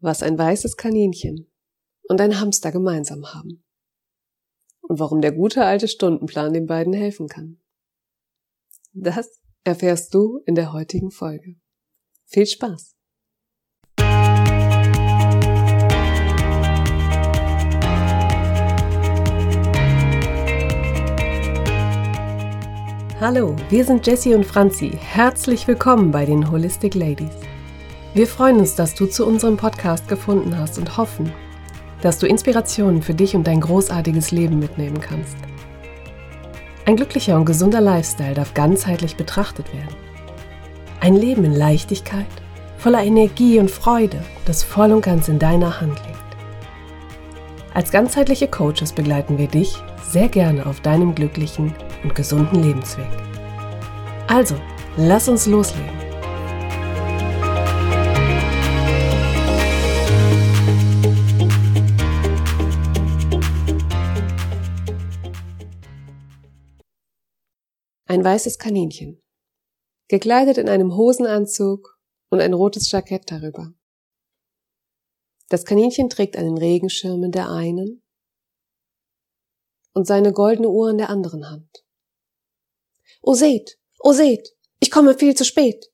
was ein weißes Kaninchen und ein Hamster gemeinsam haben und warum der gute alte Stundenplan den beiden helfen kann. Das erfährst du in der heutigen Folge. Viel Spaß! Hallo, wir sind Jessie und Franzi. Herzlich willkommen bei den Holistic Ladies. Wir freuen uns, dass du zu unserem Podcast gefunden hast und hoffen, dass du Inspirationen für dich und dein großartiges Leben mitnehmen kannst. Ein glücklicher und gesunder Lifestyle darf ganzheitlich betrachtet werden. Ein Leben in Leichtigkeit, voller Energie und Freude, das voll und ganz in deiner Hand liegt. Als ganzheitliche Coaches begleiten wir dich sehr gerne auf deinem glücklichen und gesunden Lebensweg. Also, lass uns loslegen. Ein weißes Kaninchen, gekleidet in einem Hosenanzug und ein rotes Jackett darüber. Das Kaninchen trägt einen Regenschirm in der einen und seine goldene Uhr in der anderen Hand. Oh seht, oh seht, ich komme viel zu spät.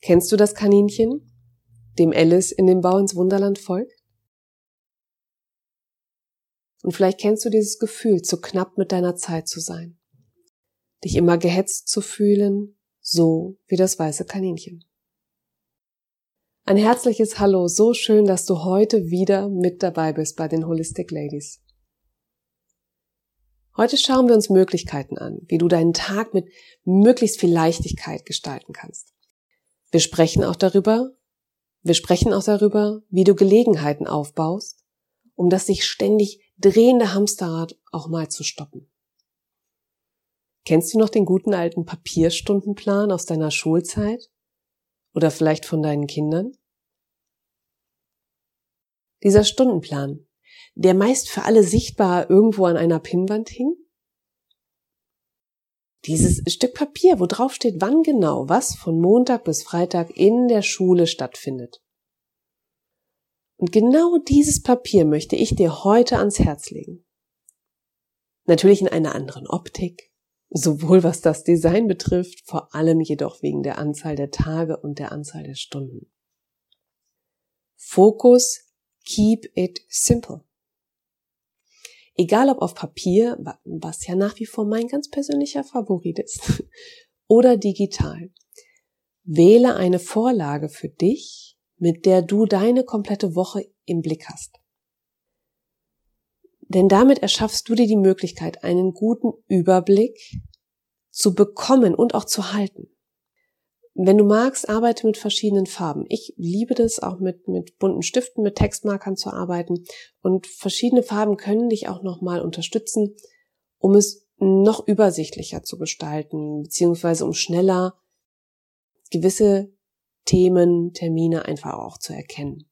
Kennst du das Kaninchen, dem Alice in dem Bau ins Wunderland folgt? Und vielleicht kennst du dieses Gefühl, zu knapp mit deiner Zeit zu sein. Dich immer gehetzt zu fühlen, so wie das weiße Kaninchen. Ein herzliches Hallo, so schön, dass du heute wieder mit dabei bist bei den Holistic Ladies. Heute schauen wir uns Möglichkeiten an, wie du deinen Tag mit möglichst viel Leichtigkeit gestalten kannst. Wir sprechen auch darüber, wir sprechen auch darüber, wie du Gelegenheiten aufbaust, um das sich ständig drehende Hamsterrad auch mal zu stoppen. Kennst du noch den guten alten Papierstundenplan aus deiner Schulzeit? Oder vielleicht von deinen Kindern? Dieser Stundenplan, der meist für alle sichtbar irgendwo an einer Pinnwand hing? Dieses Stück Papier, wo drauf steht, wann genau was von Montag bis Freitag in der Schule stattfindet. Und genau dieses Papier möchte ich dir heute ans Herz legen. Natürlich in einer anderen Optik, sowohl was das Design betrifft, vor allem jedoch wegen der Anzahl der Tage und der Anzahl der Stunden. Fokus, keep it simple. Egal ob auf Papier, was ja nach wie vor mein ganz persönlicher Favorit ist, oder digital. Wähle eine Vorlage für dich, mit der du deine komplette Woche im Blick hast. Denn damit erschaffst du dir die Möglichkeit, einen guten Überblick zu bekommen und auch zu halten. Wenn du magst, arbeite mit verschiedenen Farben. Ich liebe das auch mit, mit bunten Stiften, mit Textmarkern zu arbeiten. Und verschiedene Farben können dich auch nochmal unterstützen, um es noch übersichtlicher zu gestalten, beziehungsweise um schneller gewisse Themen, Termine einfach auch zu erkennen.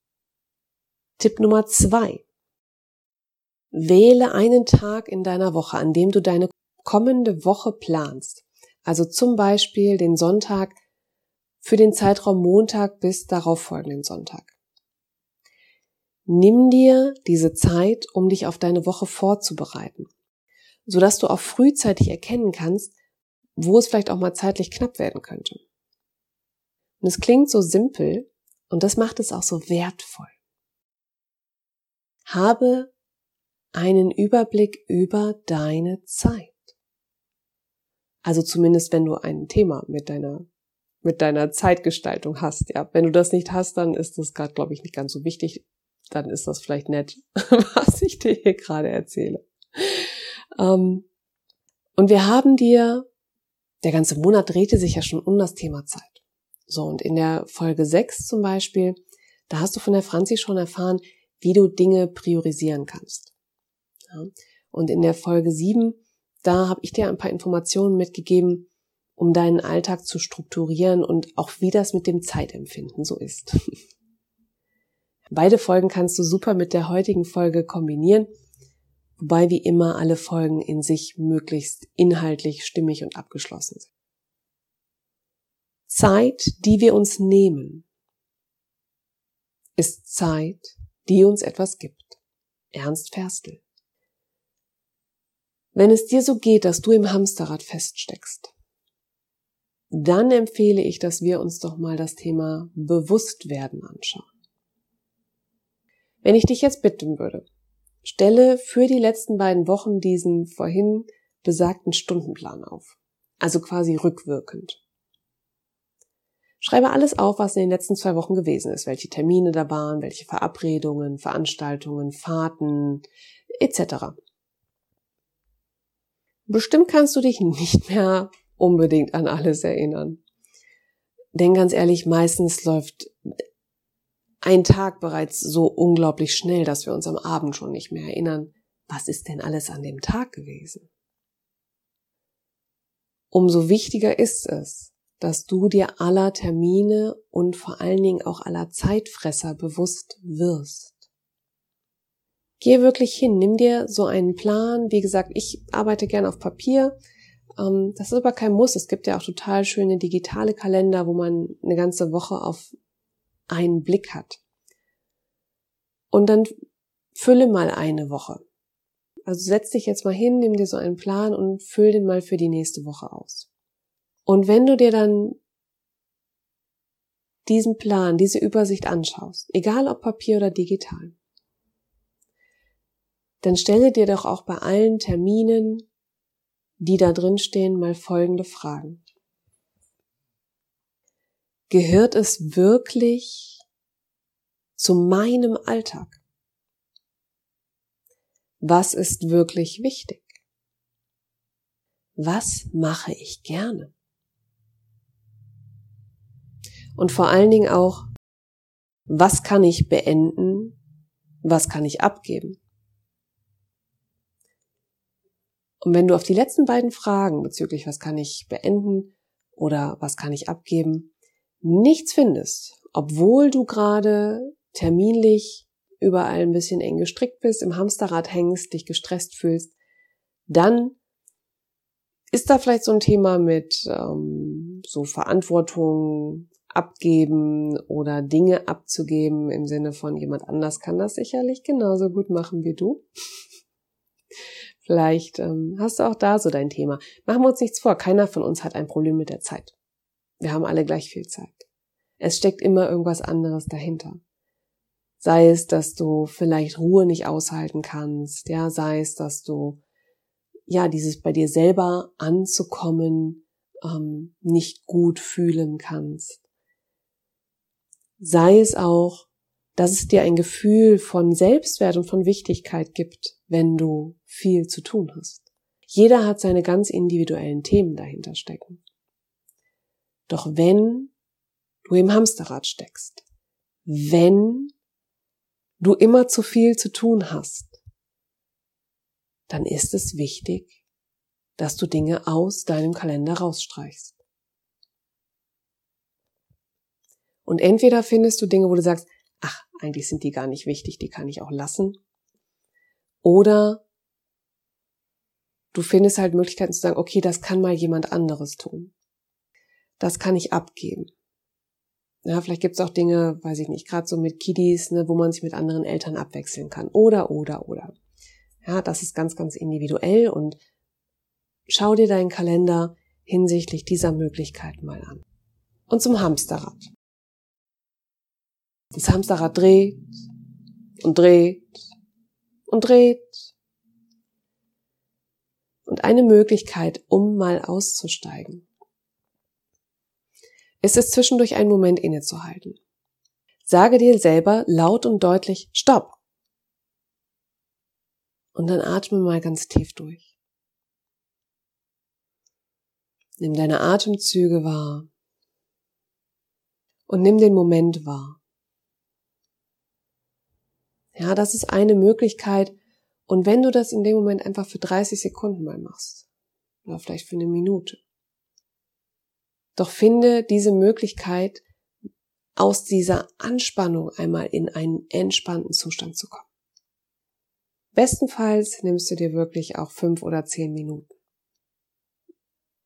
Tipp Nummer zwei. Wähle einen Tag in deiner Woche, an dem du deine kommende Woche planst. Also zum Beispiel den Sonntag für den Zeitraum Montag bis darauf folgenden Sonntag. Nimm dir diese Zeit, um dich auf deine Woche vorzubereiten, sodass du auch frühzeitig erkennen kannst, wo es vielleicht auch mal zeitlich knapp werden könnte. Und es klingt so simpel und das macht es auch so wertvoll. Habe einen Überblick über deine Zeit. Also zumindest, wenn du ein Thema mit deiner mit deiner Zeitgestaltung hast. Ja, wenn du das nicht hast, dann ist das gerade, glaube ich, nicht ganz so wichtig. Dann ist das vielleicht nett, was ich dir hier gerade erzähle. Ähm, und wir haben dir, der ganze Monat drehte sich ja schon um das Thema Zeit. So, und in der Folge 6 zum Beispiel, da hast du von der Franzi schon erfahren, wie du Dinge priorisieren kannst. Ja. Und in der Folge 7, da habe ich dir ein paar Informationen mitgegeben, um deinen Alltag zu strukturieren und auch wie das mit dem Zeitempfinden so ist. Beide Folgen kannst du super mit der heutigen Folge kombinieren, wobei wie immer alle Folgen in sich möglichst inhaltlich stimmig und abgeschlossen sind. Zeit, die wir uns nehmen, ist Zeit, die uns etwas gibt. Ernst Ferstel. Wenn es dir so geht, dass du im Hamsterrad feststeckst, dann empfehle ich, dass wir uns doch mal das Thema Bewusstwerden anschauen. Wenn ich dich jetzt bitten würde, stelle für die letzten beiden Wochen diesen vorhin besagten Stundenplan auf. Also quasi rückwirkend. Schreibe alles auf, was in den letzten zwei Wochen gewesen ist, welche Termine da waren, welche Verabredungen, Veranstaltungen, Fahrten etc. Bestimmt kannst du dich nicht mehr unbedingt an alles erinnern. Denn ganz ehrlich, meistens läuft ein Tag bereits so unglaublich schnell, dass wir uns am Abend schon nicht mehr erinnern, was ist denn alles an dem Tag gewesen. Umso wichtiger ist es, dass du dir aller Termine und vor allen Dingen auch aller Zeitfresser bewusst wirst. Geh wirklich hin, nimm dir so einen Plan. Wie gesagt, ich arbeite gern auf Papier. Ähm, das ist aber kein Muss. Es gibt ja auch total schöne digitale Kalender, wo man eine ganze Woche auf einen Blick hat. Und dann fülle mal eine Woche. Also setz dich jetzt mal hin, nimm dir so einen Plan und füll den mal für die nächste Woche aus. Und wenn du dir dann diesen Plan, diese Übersicht anschaust, egal ob Papier oder digital, dann stelle dir doch auch bei allen Terminen, die da drin stehen, mal folgende Fragen. Gehört es wirklich zu meinem Alltag? Was ist wirklich wichtig? Was mache ich gerne? Und vor allen Dingen auch, was kann ich beenden? Was kann ich abgeben? Und wenn du auf die letzten beiden Fragen bezüglich was kann ich beenden oder was kann ich abgeben, nichts findest, obwohl du gerade terminlich überall ein bisschen eng gestrickt bist, im Hamsterrad hängst, dich gestresst fühlst, dann ist da vielleicht so ein Thema mit ähm, so Verantwortung abgeben oder Dinge abzugeben im Sinne von jemand anders kann das sicherlich genauso gut machen wie du. Vielleicht ähm, hast du auch da so dein Thema. Machen wir uns nichts vor, keiner von uns hat ein Problem mit der Zeit. Wir haben alle gleich viel Zeit. Es steckt immer irgendwas anderes dahinter. Sei es, dass du vielleicht Ruhe nicht aushalten kannst, ja, sei es, dass du ja dieses bei dir selber anzukommen ähm, nicht gut fühlen kannst. Sei es auch, dass es dir ein Gefühl von Selbstwert und von Wichtigkeit gibt, wenn du viel zu tun hast. Jeder hat seine ganz individuellen Themen dahinter stecken. Doch wenn du im Hamsterrad steckst, wenn du immer zu viel zu tun hast, dann ist es wichtig, dass du Dinge aus deinem Kalender rausstreichst. Und entweder findest du Dinge, wo du sagst, ach, eigentlich sind die gar nicht wichtig, die kann ich auch lassen. Oder du findest halt Möglichkeiten zu sagen, okay, das kann mal jemand anderes tun. Das kann ich abgeben. Ja, vielleicht gibt's auch Dinge, weiß ich nicht, gerade so mit Kiddies, ne, wo man sich mit anderen Eltern abwechseln kann. Oder, oder, oder. Ja, das ist ganz, ganz individuell und schau dir deinen Kalender hinsichtlich dieser Möglichkeit mal an. Und zum Hamsterrad. Das Hamsterrad dreht und dreht und dreht. Und eine Möglichkeit, um mal auszusteigen, ist es zwischendurch einen Moment innezuhalten. Sage dir selber laut und deutlich Stopp. Und dann atme mal ganz tief durch. Nimm deine Atemzüge wahr und nimm den Moment wahr. Ja, das ist eine Möglichkeit. Und wenn du das in dem Moment einfach für 30 Sekunden mal machst, oder vielleicht für eine Minute, doch finde diese Möglichkeit, aus dieser Anspannung einmal in einen entspannten Zustand zu kommen. Bestenfalls nimmst du dir wirklich auch fünf oder zehn Minuten.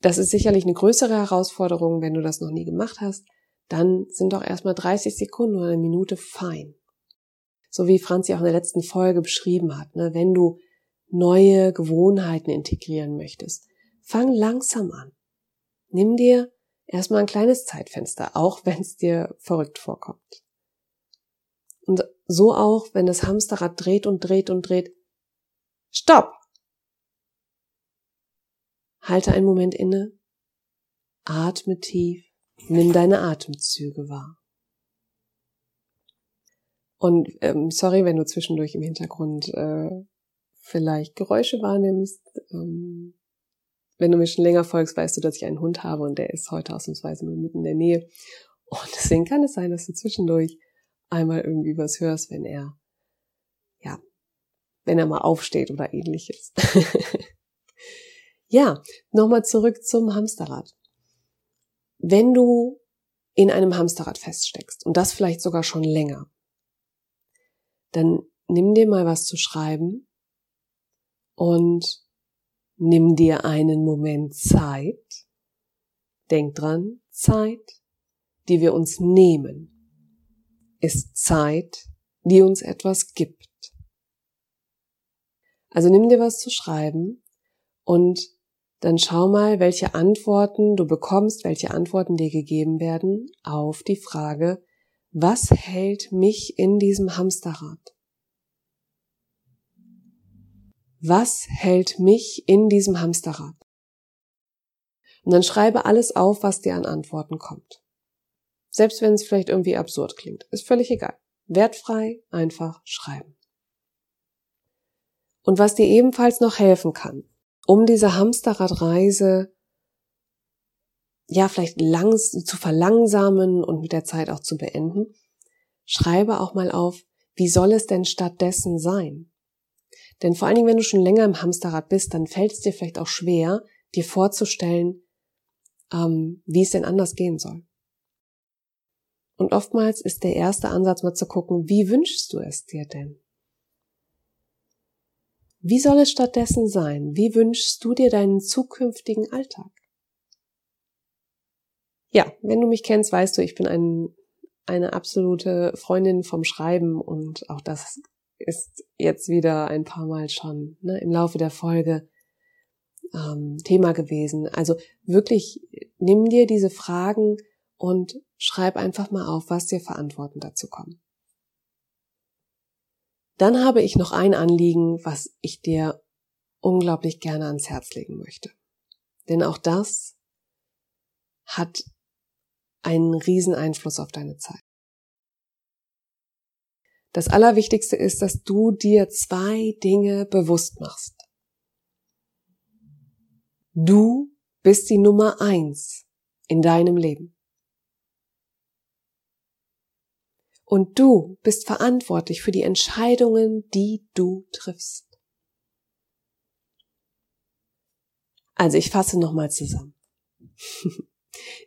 Das ist sicherlich eine größere Herausforderung, wenn du das noch nie gemacht hast. Dann sind doch erstmal 30 Sekunden oder eine Minute fein. So wie Franzi auch in der letzten Folge beschrieben hat, ne? wenn du neue Gewohnheiten integrieren möchtest, fang langsam an. Nimm dir erstmal ein kleines Zeitfenster, auch wenn es dir verrückt vorkommt. Und so auch, wenn das Hamsterrad dreht und dreht und dreht. Stopp! Halte einen Moment inne, atme tief, nimm deine Atemzüge wahr. Und ähm, sorry, wenn du zwischendurch im Hintergrund äh, vielleicht Geräusche wahrnimmst. Ähm, wenn du mir schon länger folgst, weißt du, dass ich einen Hund habe und der ist heute ausnahmsweise mitten in der Nähe. Und deswegen kann es sein, dass du zwischendurch einmal irgendwie was hörst, wenn er, ja, wenn er mal aufsteht oder ähnliches. ja, nochmal zurück zum Hamsterrad. Wenn du in einem Hamsterrad feststeckst und das vielleicht sogar schon länger, dann nimm dir mal was zu schreiben und nimm dir einen Moment Zeit. Denk dran, Zeit, die wir uns nehmen, ist Zeit, die uns etwas gibt. Also nimm dir was zu schreiben und dann schau mal, welche Antworten du bekommst, welche Antworten dir gegeben werden auf die Frage, was hält mich in diesem Hamsterrad? Was hält mich in diesem Hamsterrad? Und dann schreibe alles auf, was dir an Antworten kommt. Selbst wenn es vielleicht irgendwie absurd klingt. Ist völlig egal. Wertfrei einfach schreiben. Und was dir ebenfalls noch helfen kann, um diese Hamsterradreise ja vielleicht langs zu verlangsamen und mit der Zeit auch zu beenden, schreibe auch mal auf, wie soll es denn stattdessen sein? Denn vor allen Dingen, wenn du schon länger im Hamsterrad bist, dann fällt es dir vielleicht auch schwer, dir vorzustellen, ähm, wie es denn anders gehen soll. Und oftmals ist der erste Ansatz mal zu gucken, wie wünschst du es dir denn? Wie soll es stattdessen sein? Wie wünschst du dir deinen zukünftigen Alltag? Ja, wenn du mich kennst, weißt du, ich bin ein, eine absolute Freundin vom Schreiben und auch das ist jetzt wieder ein paar Mal schon ne, im Laufe der Folge ähm, Thema gewesen. Also wirklich, nimm dir diese Fragen und schreib einfach mal auf, was dir Verantworten dazu kommen. Dann habe ich noch ein Anliegen, was ich dir unglaublich gerne ans Herz legen möchte. Denn auch das hat einen riesen Einfluss auf deine Zeit. Das Allerwichtigste ist, dass du dir zwei Dinge bewusst machst. Du bist die Nummer eins in deinem Leben. Und du bist verantwortlich für die Entscheidungen, die du triffst. Also ich fasse nochmal zusammen.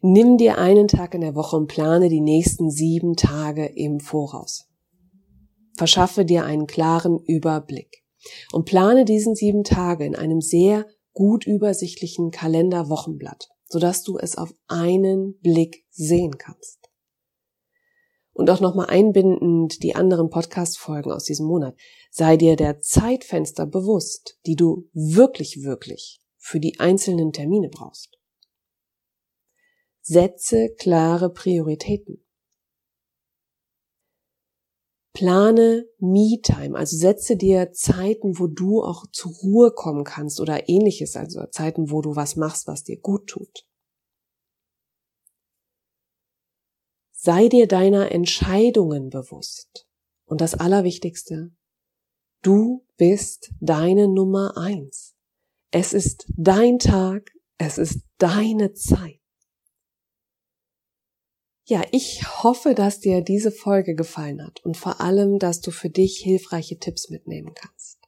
Nimm dir einen Tag in der Woche und plane die nächsten sieben Tage im Voraus. Verschaffe dir einen klaren Überblick und plane diesen sieben Tage in einem sehr gut übersichtlichen Kalenderwochenblatt, sodass du es auf einen Blick sehen kannst. Und auch nochmal einbindend die anderen Podcast-Folgen aus diesem Monat. Sei dir der Zeitfenster bewusst, die du wirklich, wirklich für die einzelnen Termine brauchst. Setze klare Prioritäten. Plane Me-Time, also setze dir Zeiten, wo du auch zur Ruhe kommen kannst oder ähnliches, also Zeiten, wo du was machst, was dir gut tut. Sei dir deiner Entscheidungen bewusst. Und das Allerwichtigste, du bist deine Nummer eins. Es ist dein Tag, es ist deine Zeit. Ja, ich hoffe, dass dir diese Folge gefallen hat und vor allem, dass du für dich hilfreiche Tipps mitnehmen kannst.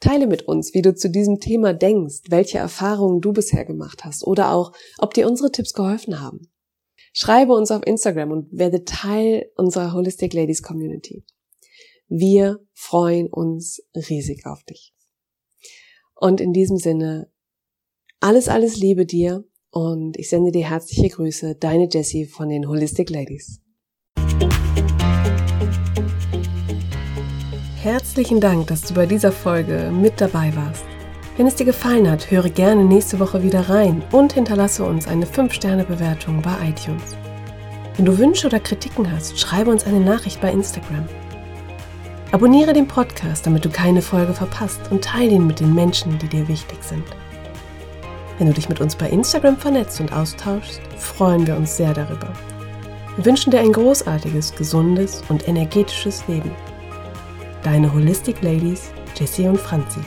Teile mit uns, wie du zu diesem Thema denkst, welche Erfahrungen du bisher gemacht hast oder auch, ob dir unsere Tipps geholfen haben. Schreibe uns auf Instagram und werde Teil unserer Holistic Ladies Community. Wir freuen uns riesig auf dich. Und in diesem Sinne, alles, alles Liebe dir und ich sende dir herzliche Grüße, deine Jessie von den Holistic Ladies. Herzlichen Dank, dass du bei dieser Folge mit dabei warst. Wenn es dir gefallen hat, höre gerne nächste Woche wieder rein und hinterlasse uns eine 5-Sterne-Bewertung bei iTunes. Wenn du Wünsche oder Kritiken hast, schreibe uns eine Nachricht bei Instagram. Abonniere den Podcast, damit du keine Folge verpasst und teile ihn mit den Menschen, die dir wichtig sind. Wenn du dich mit uns bei Instagram vernetzt und austauschst, freuen wir uns sehr darüber. Wir wünschen dir ein großartiges, gesundes und energetisches Leben. Deine Holistic Ladies, Jessie und Franzi.